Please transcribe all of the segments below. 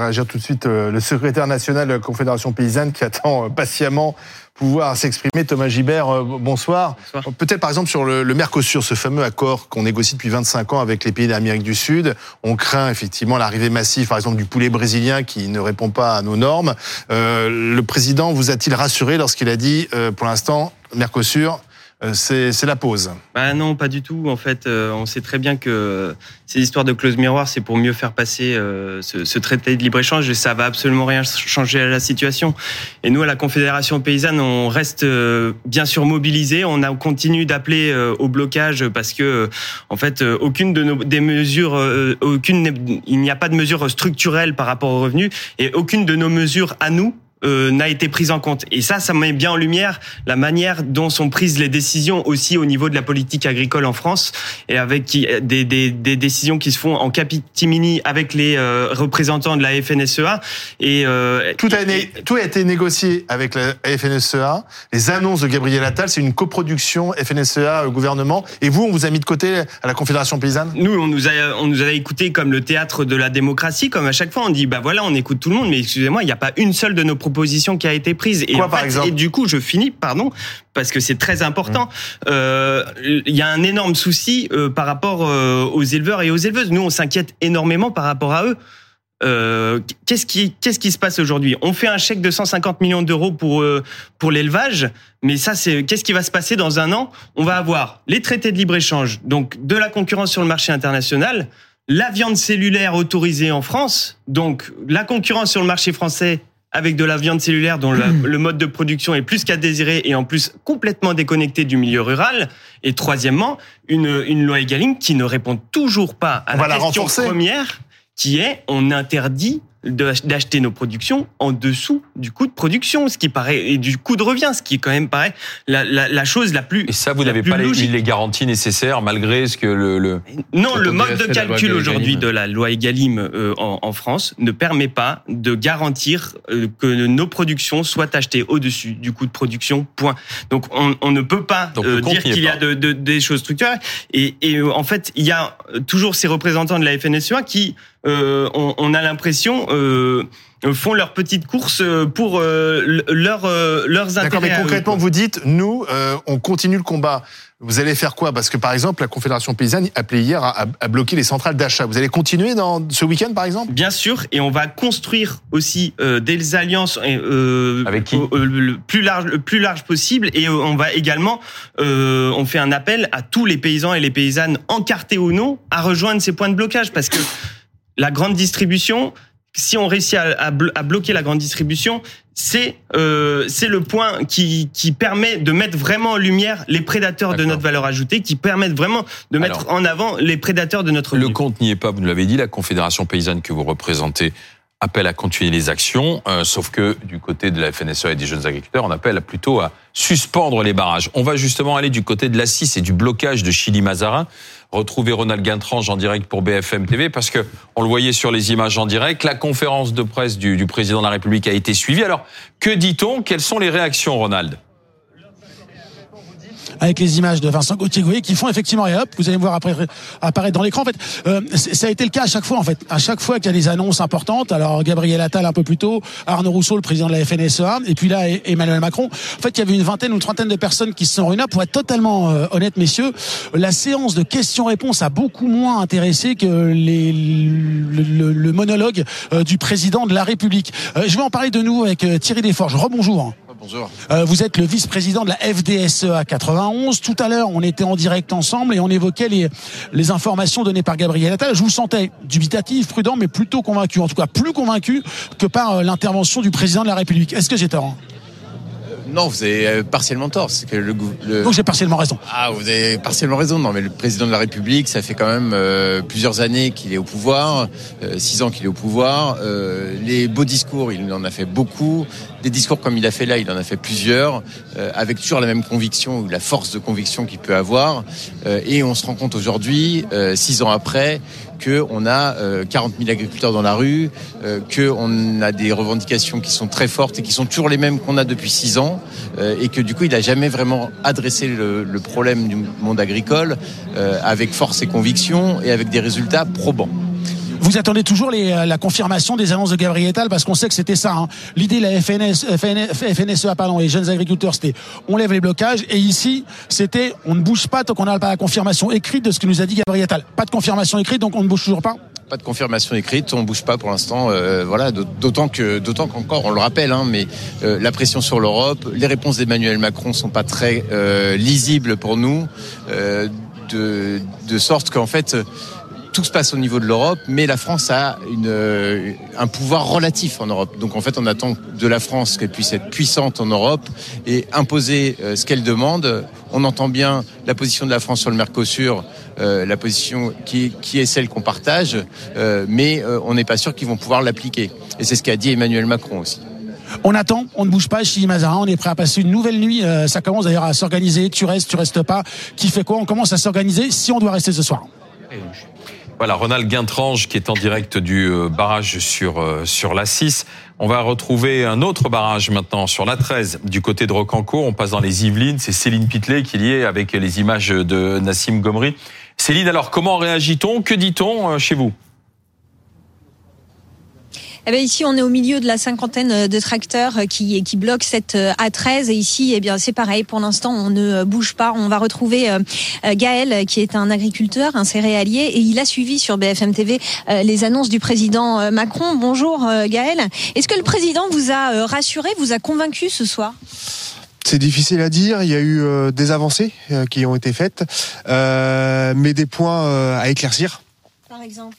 réagir tout de suite le secrétaire national de la Confédération paysanne qui attend patiemment pouvoir s'exprimer. Thomas Gibert, bonsoir. Peut-être par exemple sur le, le, Mercosur, ce fameux accord qu'on négocie depuis 25 ans avec les pays d'Amérique du Sud. On craint effectivement l'arrivée massive, par exemple, du poulet brésilien qui ne répond pas à nos normes. Euh, le président vous a-t-il rassuré lorsqu'il a dit, euh, pour l'instant, Mercosur, euh, c'est la pause. Bah non, pas du tout. En fait, euh, on sait très bien que ces histoires de clause miroir, c'est pour mieux faire passer euh, ce, ce, traité de libre-échange et ça va absolument rien changer à la situation. Et nous, à la Confédération paysanne, on reste bien sûr mobilisés. On a continue d'appeler au blocage parce que, en fait, aucune de nos des mesures, aucune, il n'y a pas de mesures structurelles par rapport aux revenus et aucune de nos mesures à nous euh, n'a été prise en compte. Et ça, ça met bien en lumière la manière dont sont prises les décisions aussi au niveau de la politique agricole en France et avec des, des, des décisions qui se font en capitimini avec les euh, représentants de la FNSEA. Et euh, tout, a, tout a été négocié avec la FNSEA. Les annonces de Gabriel Attal, c'est une coproduction FNSEA gouvernement. Et vous, on vous a mis de côté à la Confédération paysanne? Nous, on nous a on nous a écouté comme le théâtre de la démocratie, comme à chaque fois on dit bah voilà, on écoute tout le monde, mais excusez-moi, il n'y a pas une seule de nos proposition qui a été prise. Et, par exemple et du coup, je finis, pardon, parce que c'est très important. Mmh. Euh, il y a un énorme souci euh, par rapport euh, aux éleveurs et aux éleveuses. Nous, on s'inquiète énormément par rapport à eux. Euh, qu'est-ce qui qu'est-ce qui se passe aujourd'hui? On fait un chèque de 150 millions d'euros pour pour l'élevage, mais ça c'est qu'est-ce qui va se passer dans un an? On va avoir les traités de libre échange, donc de la concurrence sur le marché international, la viande cellulaire autorisée en France, donc la concurrence sur le marché français avec de la viande cellulaire dont hmm. le, mode de production est plus qu'à désirer et en plus complètement déconnecté du milieu rural. Et troisièmement, une, une loi Egalim qui ne répond toujours pas à la question première, qui est on interdit d'acheter nos productions en dessous du coût de production, ce qui paraît et du coût de revient, ce qui quand même paraît la, la, la chose la plus. Et ça, vous n'avez pas les, les, garanties nécessaires malgré ce que le. le non, le mode de calcul aujourd'hui de la loi Egalim euh, en, en, France ne permet pas de garantir euh, que nos productions soient achetées au-dessus du coût de production. Point. Donc on, on ne peut pas euh, dire qu'il y a de, de, des choses structurelles. Et, et en fait, il y a toujours ces représentants de la FNSEA qui euh, on, on, a l'impression euh, font leur petite course pour euh, leur, euh, leurs intérêts. D'accord, mais concrètement, vous dites, nous, euh, on continue le combat. Vous allez faire quoi? Parce que par exemple, la Confédération paysanne a appelé hier à, à bloquer les centrales d'achat. Vous allez continuer dans ce week-end, par exemple? Bien sûr, et on va construire aussi des alliances avec qui? le plus large, le plus large possible, et on va également, on fait un appel à tous les paysans et les paysannes encartés ou non à rejoindre ces points de blocage, parce que la grande distribution, si on réussit à, bloquer la grande distribution, c'est euh, c'est le point qui, qui permet de mettre vraiment en lumière les prédateurs de notre valeur ajoutée, qui permettent vraiment de mettre en avant les prédateurs de notre. Le compte n'y est pas, vous nous l'avez dit, la Confédération paysanne que vous représentez appelle à continuer les actions, euh, sauf que du côté de la FNSEA et des jeunes agriculteurs, on appelle plutôt à suspendre les barrages. On va justement aller du côté de la et du blocage de Chili-Mazarin. Retrouver Ronald Guintrange en direct pour BFM TV parce que on le voyait sur les images en direct. La conférence de presse du, du président de la République a été suivie. Alors, que dit-on? Quelles sont les réactions, Ronald? Avec les images de Vincent Gauthier qui font effectivement et hop, vous allez me voir après apparaître dans l'écran. En fait, euh, ça a été le cas à chaque fois. En fait, à chaque fois qu'il y a des annonces importantes. Alors Gabriel Attal un peu plus tôt, Arnaud Rousseau, le président de la FNSEA, et puis là Emmanuel Macron. En fait, il y avait une vingtaine ou une trentaine de personnes qui se sont réunies. Pour être totalement euh, honnête, messieurs, la séance de questions-réponses a beaucoup moins intéressé que les, le, le, monologue euh, du président de la République. je vais en parler de nouveau avec Thierry Desforges. Rebonjour. Bonjour. Euh, vous êtes le vice-président de la FDSEA 91. Tout à l'heure, on était en direct ensemble et on évoquait les, les informations données par Gabriel Attal. Je vous sentais dubitatif, prudent, mais plutôt convaincu. En tout cas, plus convaincu que par euh, l'intervention du président de la République. Est-ce que j'ai tort non, vous avez euh, partiellement tort. C'est que le, le... Donc j'ai partiellement raison. Ah, vous avez partiellement raison. Non, mais le président de la République, ça fait quand même euh, plusieurs années qu'il est au pouvoir, euh, six ans qu'il est au pouvoir. Euh, les beaux discours, il en a fait beaucoup. Des discours comme il a fait là, il en a fait plusieurs, avec toujours la même conviction ou la force de conviction qu'il peut avoir. et on se rend compte aujourd'hui, six ans après, qu'on a 40 000 agriculteurs dans la rue, qu'on a des revendications qui sont très fortes et qui sont toujours les mêmes qu'on a depuis six ans. Euh, et que du coup il n'a jamais vraiment adressé le, le, problème du monde agricole euh, avec force et conviction et avec des résultats probants. Vous attendez toujours les, la confirmation des annonces de Gabriel Attal parce qu'on sait que c'était ça. Hein. L'idée de la FNS, FNSEA pardon, et jeunes agriculteurs, c'était on lève les blocages. Et ici, c'était on ne bouge pas tant qu'on n'a pas la confirmation écrite de ce que nous a dit Gabriel Attal. Pas de confirmation écrite, donc on ne bouge toujours pas pas de confirmation écrite, on bouge pas pour l'instant. Euh, voilà, d'autant que, d'autant qu'encore, on le rappelle, hein, mais euh, la pression sur l'Europe, les réponses d'Emmanuel Macron sont pas très euh, lisibles pour nous, de, de sorte qu'en fait tout se passe au niveau de l'Europe, mais la France a une, euh, un pouvoir relatif en Europe. Donc en fait, on attend de la France qu'elle puisse être puissante en Europe et imposer euh, ce qu'elle demande. On entend bien la position de la France sur le Mercosur, euh, la position qui, qui est celle qu'on partage, mais on n'est pas sûr qu'ils vont pouvoir l'appliquer. Et c'est ce qu'a dit Emmanuel Macron aussi. On attend, on ne bouge pas chez Mazarin, on est prêt à passer une nouvelle nuit. ça commence d'ailleurs à s'organiser. Tu restes, tu restes pas. Qui fait quoi? On commence à s'organiser si on doit rester ce soir. Voilà, Ronald Guintrange qui est en direct du euh, barrage sur, euh, sur la 6. On va retrouver un autre barrage maintenant sur la 13 du côté de Rocancourt. On passe dans les Yvelines. C'est Céline Pitlet qui y est avec les images de Nassim Gomri. Céline, alors comment réagit-on? Que dit-on euh, chez vous? Eh bien, ici, on est au milieu de la cinquantaine euh, de tracteurs euh, qui, bloquent cette euh, A13. Et ici, eh c'est pareil. Pour l'instant, on ne bouge pas. On va retrouver Gaël, qui est un agriculteur, un céréalier, et il a suivi sur BFM TV les annonces du président Macron. Bonjour, Gaël. Est-ce que le président vous a rassuré, vous a convaincu ce soir? C'est difficile à dire. Il y a eu des avancées qui ont été faites, mais des points à éclaircir par exemple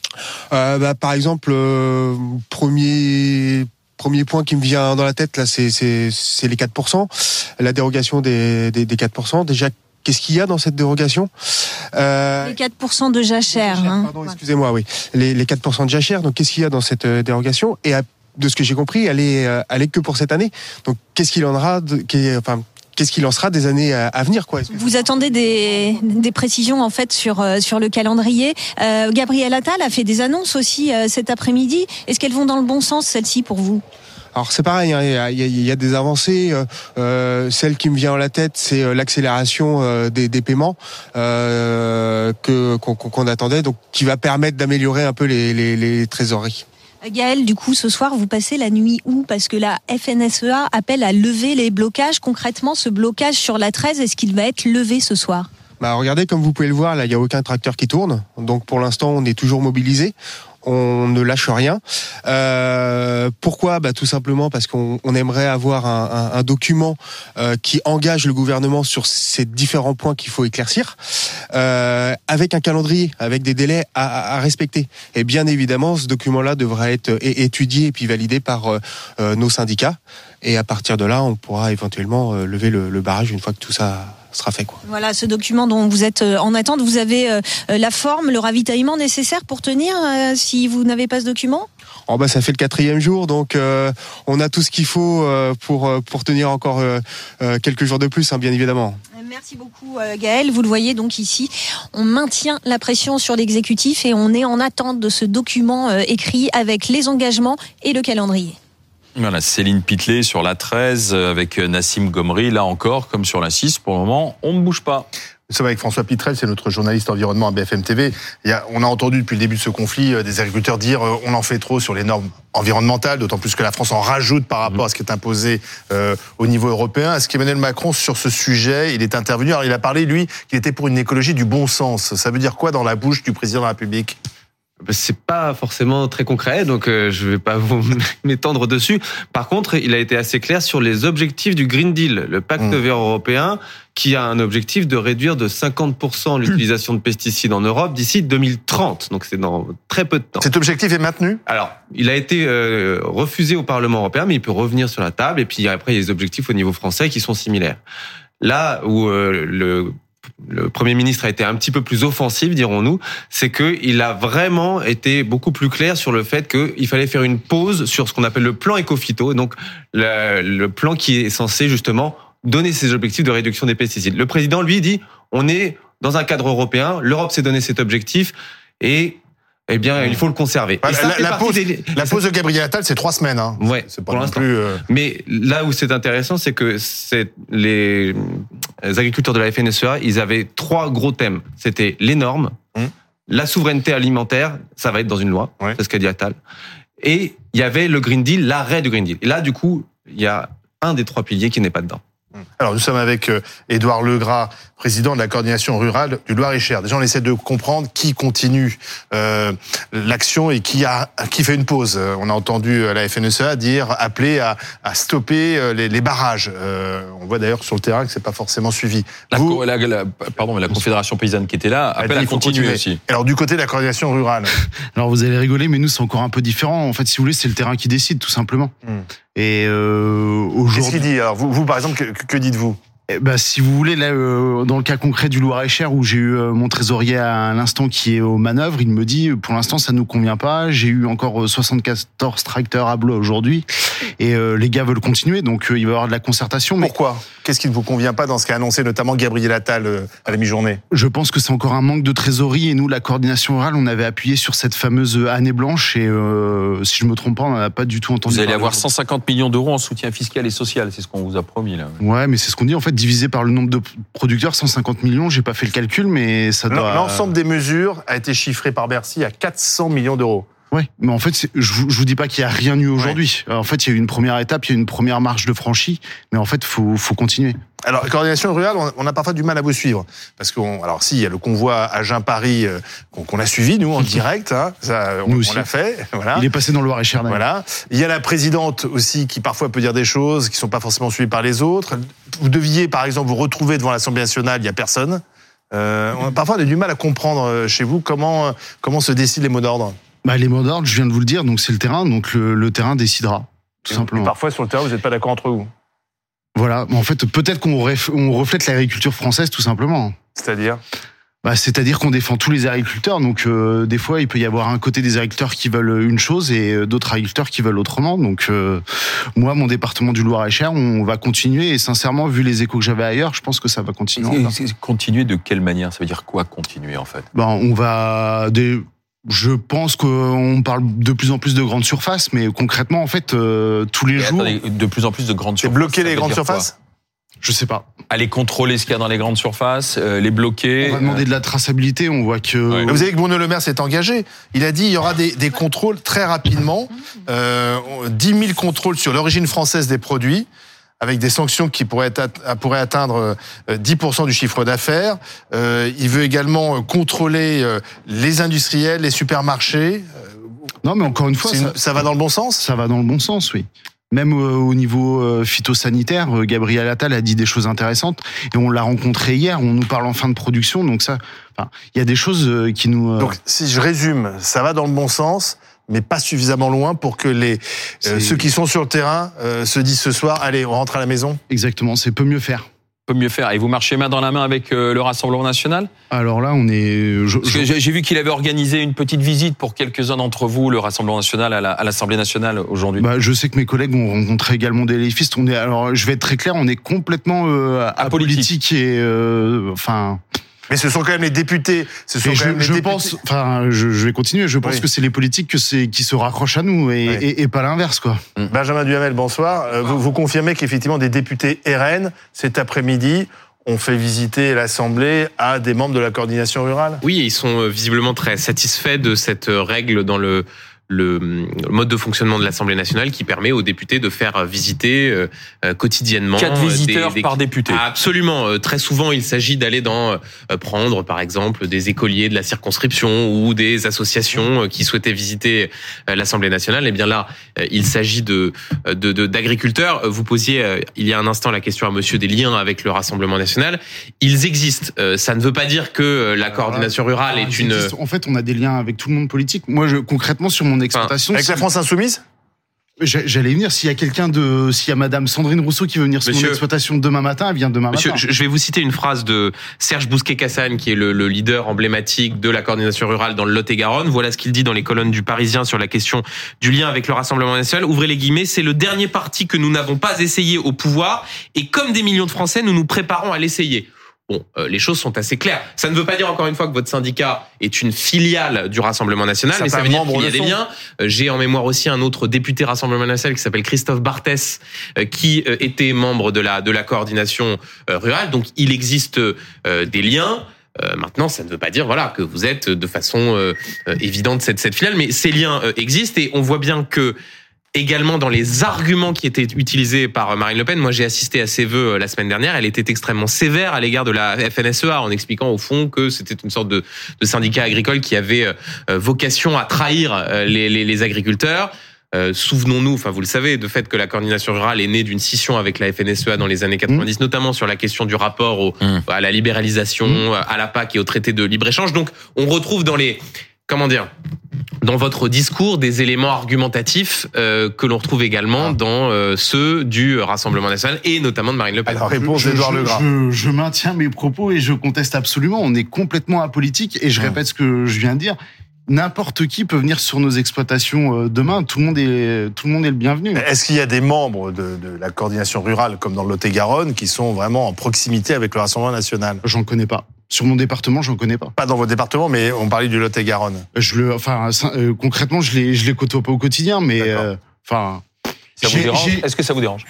euh, bah, Par exemple, euh, premier premier point qui me vient dans la tête là, c'est les 4%, la dérogation des des, des 4%. Déjà, qu'est-ce qu'il y a dans cette dérogation? Euh, Les 4% de jachère. Hein. Pardon, excusez-moi, oui. Les, les 4% de jachère. Donc, qu'est-ce qu'il y a dans cette dérogation? Et de ce que j'ai compris, elle est, elle est que pour cette année. Donc, qu'est-ce qu'il en aura de, enfin, qu'est-ce qu'il en sera des années à venir quoi? Vous attendez des, des, précisions en fait sur euh, sur le calendrier. Euh, Gabriel Attal a fait des annonces aussi euh, cet après-midi. Est-ce qu'elles vont dans le bon sens celles-ci pour vous? Alors c'est pareil, hein, il y, a, des avancées. Euh, celle qui me vient en la tête, c'est l'accélération des, des, paiements euh, que qu'on attendait, donc qui va permettre d'améliorer un peu les, les, les trésoreries. Gaël, du coup, ce soir, vous passez la nuit où? Parce que la FNSEA appelle à lever les blocages. Concrètement, ce blocage sur la 13, est-ce qu'il va être levé ce soir? Bah, regardez, comme vous pouvez le voir, là, il n'y a aucun tracteur qui tourne. Donc, pour l'instant, on est toujours mobilisé on ne lâche rien. Euh, pourquoi? Bah, Tout simplement parce qu'on aimerait avoir un, document euh, qui engage le gouvernement sur ces différents points qu'il faut éclaircir, euh, avec un calendrier, avec des délais à, respecter. Et bien évidemment, ce document-là devra être étudié et puis validé par nos syndicats. Et à partir de là, on pourra éventuellement lever le barrage une fois que tout ça sera fait. Quoi. Voilà, ce document dont vous êtes euh, en attente, vous avez euh, la forme, le ravitaillement nécessaire pour tenir euh, si vous n'avez pas ce document? Oh bah ça fait le quatrième jour, donc on a tout ce qu'il faut pour pour tenir encore quelques jours de plus, hein, bien évidemment. Merci beaucoup Gaël. Vous le voyez donc ici, on maintient la pression sur l'exécutif et on est en attente de ce document écrit avec les engagements et le calendrier. Voilà, Céline Pitlet sur la 13 euh, avec euh, Nassim Gomri. Là encore, comme sur la 6, pour le moment, on ne bouge pas. Nous sommes avec François Pitrel, c'est notre journaliste environnement à BFM TV. on a entendu depuis le début de ce conflit euh, des agriculteurs dire on en fait trop sur les normes environnementales, d'autant plus que la France en rajoute par rapport à ce qui est imposé au niveau européen. Est-ce qu'Emmanuel Macron, sur ce sujet, il est intervenu? Alors, il a parlé, lui, qu'il était pour une écologie du bon sens. Ça veut dire quoi dans la bouche du président de la République? C'est pas forcément très concret, donc euh, je vais pas vous m'étendre dessus. Par contre, il a été assez clair sur les objectifs du Green Deal, le pacte mmh. vert européen, qui a un objectif de réduire de 50% l'utilisation de pesticides en Europe d'ici 2030. Donc c'est dans très peu de temps. Cet objectif est maintenu? Alors, il a été euh, refusé au Parlement européen, mais il peut revenir sur la table. Et puis après, il y a des objectifs au niveau français qui sont similaires. Là où euh, le le Premier ministre a été un petit peu plus offensif, dirons-nous, c'est qu'il a vraiment été beaucoup plus clair sur le fait qu'il fallait faire une pause sur ce qu'on appelle le plan éco-phyto, donc le, plan qui est censé justement donner ses objectifs de réduction des pesticides. Le président, lui, dit, on est dans un cadre européen, l'Europe s'est donné cet objectif, et eh bien, il faut le conserver. Bah, la, pause, de Gabriel Attal, c'est trois semaines. Hein. Ouais, c'est pas pour l'instant. Euh, Mais là où c'est intéressant, c'est que c'est les agriculteurs de la FNSEA, ils avaient trois gros thèmes. C'était les normes, hum. la souveraineté alimentaire, ça va être dans une loi, Ouais. c'est ce qu'a dit Attal. Et il y avait le Green Deal, l'arrêt du Green Deal. Et là, du coup, il y a un des trois piliers qui n'est pas dedans. Alors nous sommes avec euh, Édouard Legras, président de la coordination rurale du Loir-et-Cher. Déjà, on essaie de comprendre qui continue euh, l'action et qui a qui fait une pause. Euh, On a entendu euh, la FNSEA dire appeler à, à stopper euh, les, les barrages. Euh, on voit d'ailleurs sur le terrain que c'est pas forcément suivi. La, Vous- la- la- pardon, mais la Confédération paysanne qui était là a appelle à continuer, aussi. Alors du côté de la coordination rurale, Alors vous allez rigoler, mais nous c'est encore un peu différent. En fait, si vous voulez, c'est le terrain qui décide, tout simplement. Hmm. Et euh, qu'est-ce aujourd'hui, qu'il dit Alors vous, vous par exemple, que, dites-vous ben, si vous voulez, là, euh, dans le cas concret du Loir-et-Cher, où j'ai eu euh, mon trésorier à l'instant qui est aux manœuvres, il me dit, euh, pour l'instant, ça nous convient pas. J'ai eu encore euh, 74 tracteurs à Blois aujourd'hui, et euh, les gars veulent continuer, donc euh, il va y avoir de la concertation. Mais Pourquoi? Qu'est-ce qui ne vous convient pas dans ce qu'a annoncé notamment Gabriel Attal euh, à la mi-journée? Je pense que c'est encore un manque de trésorerie, et nous, la coordination orale, on avait appuyé sur cette fameuse année blanche, et euh, si je me trompe pas, on n'a pas du tout entendu. Vous allez avoir aujourd'hui. 150 millions d'euros en soutien fiscal et social, c'est ce qu'on vous a promis là. Ouais, mais c'est ce qu'on dit en fait, divisé par le nombre de producteurs, 150 millions. J'ai pas fait le calcul, mais ça doit. L'ensemble des mesures a été chiffré par Bercy à 400 millions d'euros. Ouais, mais en fait, je vous, je vous dis pas qu'il y a rien eu aujourd'hui. En fait, il y a eu une première étape, il y a eu une première marche de franchie, mais en fait, faut faut continuer. Alors, coordination rurale, on- a parfois du mal à vous suivre. Parce qu'on, alors si, il y a le convoi Agen-Paris euh, qu'on a suivi, nous, en direct. Hein, ça, on, l'a fait. Voilà. Il est passé dans le Loir-et-Cher. Voilà. Il y a la présidente aussi qui parfois peut dire des choses qui sont pas forcément suivies par les autres. Vous deviez, par exemple, vous retrouver devant l'Assemblée nationale, il y a personne. Euh, on- parfois, on a du mal à comprendre euh, chez vous comment comment se décident les mots d'ordre. Bah, les mots d'ordre, je viens de vous le dire, donc c'est le terrain, donc le, le terrain décidera, tout Et simplement. parfois, sur le terrain, vous n'êtes pas d'accord entre vous. Voilà. Mais En fait, peut-être qu'on ref- on reflète l'agriculture française, tout simplement. C'est-à-dire? Bah, c'est-à-dire qu'on défend tous les agriculteurs, donc euh, des fois il peut y avoir un côté des agriculteurs qui veulent une chose et euh, d'autres agriculteurs qui veulent autrement. Donc euh, moi, mon département du Loir-et-Cher, on va continuer et sincèrement, vu les échos que j'avais ailleurs, je pense que ça va continuer. Et- encore. et- Continuer de quelle manière? Ça veut dire quoi continuer en fait? Ben, on va des je pense qu'on parle de plus en plus de grandes surfaces, mais concrètement, en fait, euh, tous les Et jours, attendez, de plus en plus de grandes C'est surfaces. bloquer les grandes surfaces? Je sais pas. Aller contrôler ce qu'il y a dans les grandes surfaces, euh, les bloquer. On va demander de la traçabilité. On voit que Ouais. Vous savez que Bruno Le Maire s'est engagé. Il a dit il y aura des, des contrôles très rapidement, euh, 10 000 contrôles sur l'origine française des produits, avec des sanctions qui pourraient, être pourraient atteindre euh, 10% du chiffre d'affaires. Euh, il veut également euh, contrôler euh, les industriels, les supermarchés. non, mais encore une fois, ça, va dans le bon sens? Ça va dans le bon sens, oui. Même euh, au niveau euh, phytosanitaire, euh, Gabriel Attal a dit des choses intéressantes et on l'a rencontré hier. On nous parle en fin de production, donc ça, enfin, il y a des choses euh, qui nous. euh, Donc, si je résume, ça va dans le bon sens, mais pas suffisamment loin pour que les euh, ceux qui sont sur le terrain euh, se disent ce soir, allez, on rentre à la maison. exactement, c'est peut mieux faire. peut mieux faire. Et vous marchez main dans la main avec euh, le Rassemblement national? Alors là, on est. J'ai vu qu'il avait organisé une petite visite pour quelques-uns d'entre vous, le Rassemblement national, à la- à l'Assemblée nationale aujourd'hui. Bah, je sais que mes collègues ont rencontré également des léfistes. On est, alors, je vais être très clair, on est complètement euh, apolitique et, euh, enfin, Mais ce sont quand même les députés. Ce sont et quand je, même les je députés. pense, enfin, je, je vais continuer. Je pense Oui. que c'est les politiques que qui se raccrochent à nous et, Oui. et, et pas l'inverse, quoi. Benjamin Duhamel, bonsoir. Euh, Vous, vous confirmez qu'effectivement des députés RN cet après-midi ont fait visiter l'Assemblée à des membres de la coordination rurale? Oui, ils sont euh, visiblement très satisfaits de cette euh, règle dans le le hum, mode de fonctionnement de l'Assemblée nationale qui permet aux députés de faire visiter euh, euh, quotidiennement Quatre euh, visiteurs des- des- par député. Absolument. Euh, Très souvent, il s'agit d'aller dans euh, prendre, par exemple, des écoliers de la circonscription ou des associations euh, qui souhaitaient visiter euh, l'Assemblée nationale. Et bien là, euh, il s'agit de de- de- d'agriculteurs. Vous posiez euh, il y a un instant la question à Monsieur des liens avec le Rassemblement national. Ils existent. Euh, Ça ne veut pas dire que euh, la coordination rurale est une. En fait, on a des liens avec tout le monde politique. Moi, je, concrètement, sur mon exploitation, Avec la France Insoumise j'a- j'allais venir. S'il y a quelqu'un de, s'il y a Madame Sandrine Rousseau qui veut venir sur mon Monsieur- exploitation demain matin, elle vient demain Monsieur, matin. je je vais vous citer une phrase de Serge Bousquet-Cassagne, qui est le, le leader emblématique de la coordination rurale dans le Lot-et-Garonne. Voilà ce qu'il dit dans les colonnes du Parisien sur la question du lien avec le Rassemblement national. Ouvrez les guillemets, c'est le dernier parti que nous n'avons pas essayé au pouvoir, et comme des millions de Français, nous nous préparons à l'essayer. Bon, euh, les choses sont assez claires. Ça ne veut pas dire encore une fois que votre syndicat est une filiale du Rassemblement national, mais ça veut dire qu'il y a des liens. Euh, J'ai en mémoire aussi un autre député Rassemblement national qui s'appelle Christophe Barthès, euh, qui était membre de la de la coordination euh, rurale. Donc il existe des liens. Euh, maintenant, ça ne veut pas dire voilà que vous êtes de façon euh, euh, évidente cette cette finale, mais ces liens existent et on voit bien que également dans les arguments qui étaient utilisés par Marine Le Pen. Moi, j'ai assisté à ses vœux euh, la semaine dernière. Elle était extrêmement sévère à l'égard de la FNSEA en expliquant au fond que c'était une sorte de, de syndicat agricole qui avait euh, vocation à trahir euh, les, les, les agriculteurs. Euh, Souvenons-nous, enfin vous le savez, de fait que la coordination rurale est née d'une scission avec la FNSEA dans les années 90, notamment sur la question du rapport au, Mmh. à la libéralisation, à la PAC et au traité de libre-échange. Donc on retrouve dans les comment dire? Dans votre discours des éléments argumentatifs euh, que l'on retrouve également dans euh, ceux du Rassemblement national et notamment de Marine Le Pen. Alors, réponse je, d'Edouard je- Legras. je- je maintiens mes propos et je conteste absolument. On est complètement apolitique et je Hum. répète ce que je viens de dire. N'importe qui peut venir sur nos exploitations euh, demain. Tout le monde est, tout le monde est le bienvenu. Est-ce qu'il y a des membres de, de la coordination rurale, comme dans le Lot-et-Garonne, qui sont vraiment en proximité avec le Rassemblement national? J'en connais pas. Sur mon département, j'en connais pas. Pas dans votre département, mais on parlait du Lot-et-Garonne. Je le, enfin, euh, concrètement, je les, je les côtoie pas au quotidien, mais euh, enfin. Ça vous j'ai- dérange j'ai- Est-ce que ça vous dérange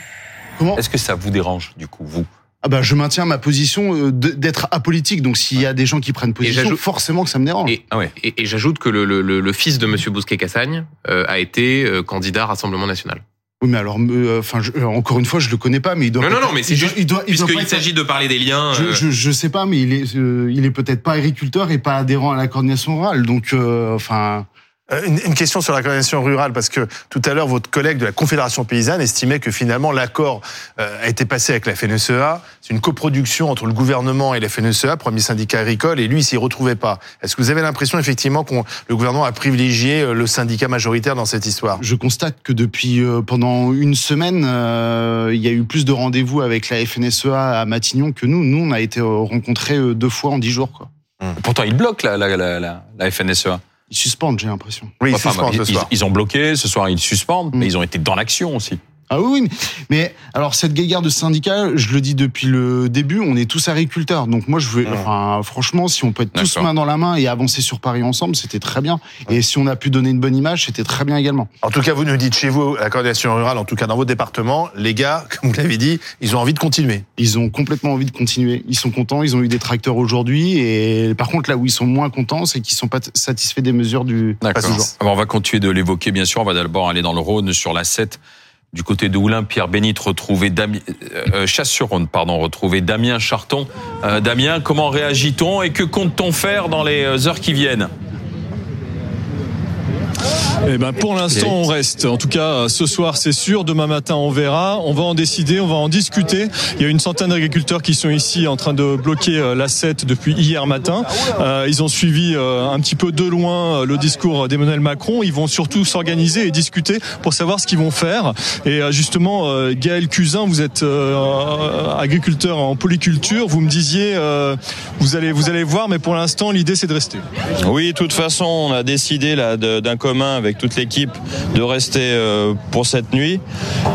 Comment Est-ce que ça vous dérange, du coup, vous Ah bah, je maintiens ma position euh, d'être apolitique. Donc, s'il y a des gens qui prennent position, forcément que ça me dérange. Et, Ah ouais. et, et j'ajoute que le, le, le, le fils de Monsieur Bousquet-Cassagne euh, a été euh, candidat Rassemblement national. Oui, mais alors, euh, enfin, euh, encore une fois, je le connais pas, mais il doit. Non, non, non, mais c'est juste il doit, il doit s'agit de parler des liens. Je, euh, je, je sais pas, mais il est, euh, il est peut-être pas agriculteur et pas adhérent à la coordination rurale. Donc, euh, enfin, Euh, Une, une question sur la coordination rurale, parce que tout à l'heure, votre collègue de la Confédération paysanne estimait que finalement l'accord euh, a été passé avec la FNSEA. C'est une coproduction entre le gouvernement et la FNSEA, premier syndicat agricole, et lui, il s'y retrouvait pas. Est-ce que vous avez l'impression effectivement que le gouvernement a privilégié euh, le syndicat majoritaire dans cette histoire? Je constate que depuis euh, pendant une semaine, euh, il y a eu plus de rendez-vous avec la FNSEA à Matignon que nous. Nous, on a été euh, rencontrés euh, deux fois en dix jours. Quoi. Pourtant, la, la, la, la FNSEA. Ils suspendent, j'ai l'impression. Oui, il Enfin, suspend ce ils, soir. ils ont bloqué, ce soir ils suspendent, Mm. mais ils ont été dans l'action aussi. Ah oui, oui, mais, mais alors cette guéguerre de syndicats, je le dis depuis le début, on est tous agriculteurs. Donc moi, je veux, Ouais. enfin, franchement, si on peut être tous main dans la main et avancer sur Paris ensemble, c'était très bien. Et si on a pu donner une bonne image, c'était très bien également. En tout cas, vous nous dites chez vous, la coordination rurale, en tout cas dans votre département, les gars, comme vous l'avez dit, ils ont envie de continuer. Ils ont complètement envie de continuer. Ils sont contents. Ils ont eu des tracteurs aujourd'hui. Et par contre, là où ils sont moins contents, c'est qu'ils sont pas satisfaits des mesures du. D'accord. toujours. Alors, on va continuer de l'évoquer, bien sûr. On va d'abord aller dans le Rhône, sur la 7. Du côté de Oulin, Pierre Bénite retrouvé Damien, euh, Chasse-sur-Rhône, pardon, retrouvé Damien Charton. Euh, Damien, comment réagit-on et que compte-t-on faire dans les euh, heures qui viennent? Eh ben pour l'instant on reste. En tout cas ce soir c'est sûr. Demain matin on verra. On va en décider, on va en discuter. Il y a une centaine d'agriculteurs qui sont ici en train de bloquer euh, la 7 depuis hier matin. Euh, ils ont suivi euh, un petit peu de loin le discours d'Emmanuel Macron. Ils vont surtout s'organiser et discuter pour savoir ce qu'ils vont faire. Et justement Gaël Cusin, vous êtes agriculteur en polyculture. Vous me disiez vous allez vous allez voir, mais pour l'instant l'idée c'est de rester. Oui, de toute façon, on a décidé d'un commun avec toute l'équipe de rester euh, pour cette nuit.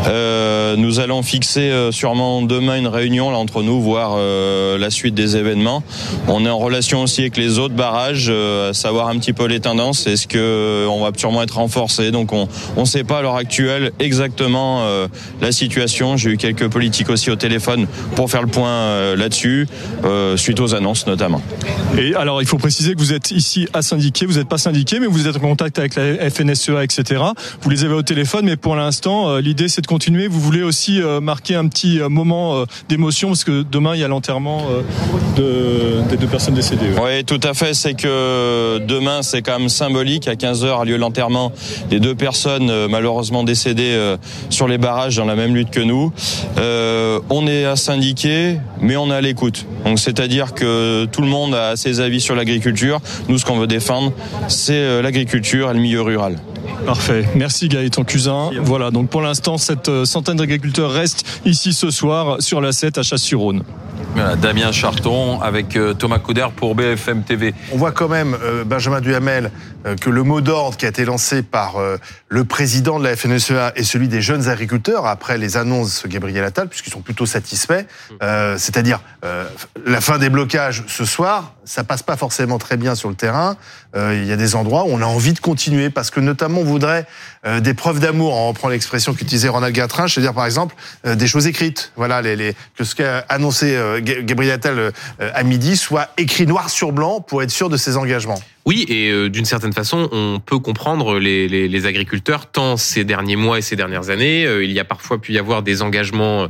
Euh, nous allons fixer euh, sûrement demain une réunion là entre nous, voir la suite des événements. On est en relation aussi avec les autres barrages, à savoir un petit peu les tendances. Est-ce que on va sûrement être renforcé? Donc on on sait pas à l'heure actuelle exactement la situation. J'ai eu quelques politiques aussi au téléphone pour faire le point là-dessus, suite aux annonces notamment. Et alors, il faut préciser que vous êtes ici à syndiqué, vous n'êtes pas syndiqué, mais vous êtes en contact avec la FNSEA, etc. Vous les avez au téléphone, mais pour l'instant, euh, l'idée c'est de continuer. Vous voulez aussi euh, marquer un petit euh, moment d'émotion, parce que demain, il y a l'enterrement de, des deux personnes décédées. Oui, tout à fait. C'est que demain, c'est quand même symbolique. À 15 heures a lieu l'enterrement des deux personnes malheureusement décédées sur les barrages dans la même lutte que nous. On est à syndiquer, mais on est à l'écoute. Donc, c'est-à-dire que tout le monde a ses avis sur l'agriculture. Nous, ce qu'on veut défendre, c'est l'agriculture et le milieu rural. Parfait. Merci Gaëtan Cusin. Voilà, donc pour l'instant, cette euh, centaine d'agriculteurs reste ici ce soir sur la 7 à Chasse-sur-Rhône. Voilà, Damien Charton avec euh, Thomas Couder pour BFM TV. On voit quand même, euh, Benjamin Duhamel, euh, que le mot d'ordre qui a été lancé par euh, le président de la FNSEA est celui des jeunes agriculteurs après les annonces de Gabriel Attal, puisqu'ils sont plutôt satisfaits. Euh, C'est-à-dire euh, la fin des blocages ce soir, ça passe pas forcément très bien sur le terrain. Euh, il y a des endroits où on a envie de continuer parce que notamment on voudrait euh, des preuves d'amour. On reprend l'expression qu'utilisait Ronald Gatrin, c'est-à-dire par exemple euh, des choses écrites. Voilà, que ce qu'a annoncé Ga- Gabriel Attal à midi soit écrit noir sur blanc pour être sûr de ses engagements. Oui, et d'une certaine façon, on peut comprendre les, agriculteurs, tant ces derniers mois et ces dernières années, il y a parfois pu y avoir des engagements,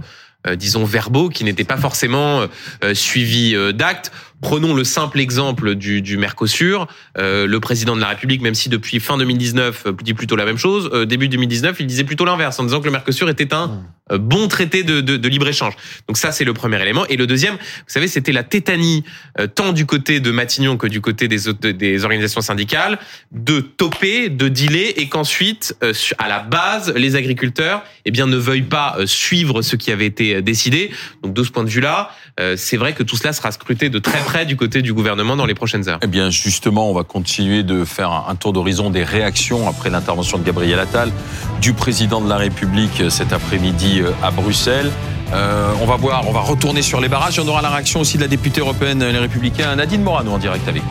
disons, verbaux qui n'étaient pas forcément suivis d'actes. Prenons le simple exemple du, du Mercosur. Euh, le président de la République, même si depuis fin 2019 euh, dit plutôt la même chose, euh, début 2019, il disait plutôt l'inverse, en disant que le Mercosur était un euh, bon traité de, de, de libre-échange. Donc ça, c'est le premier élément. Et le deuxième, vous savez, c'était la tétanie, euh, tant du côté de Matignon que du côté des, des organisations syndicales, de toper, de dealer, et qu'ensuite, euh, à la base, les agriculteurs eh bien, ne veuillent pas euh, suivre ce qui avait été décidé. Donc de ce point de vue-là, euh, c'est vrai que tout cela sera scruté de très près du côté du gouvernement dans les prochaines heures. Eh bien, justement, on va continuer de faire un tour d'horizon des réactions après l'intervention de Gabriel Attal, du président de la République euh, cet après-midi euh, à Bruxelles. Euh, on va voir, on va retourner sur les barrages. On aura la réaction aussi de la députée européenne Les Républicains, Nadine Morano, en direct avec.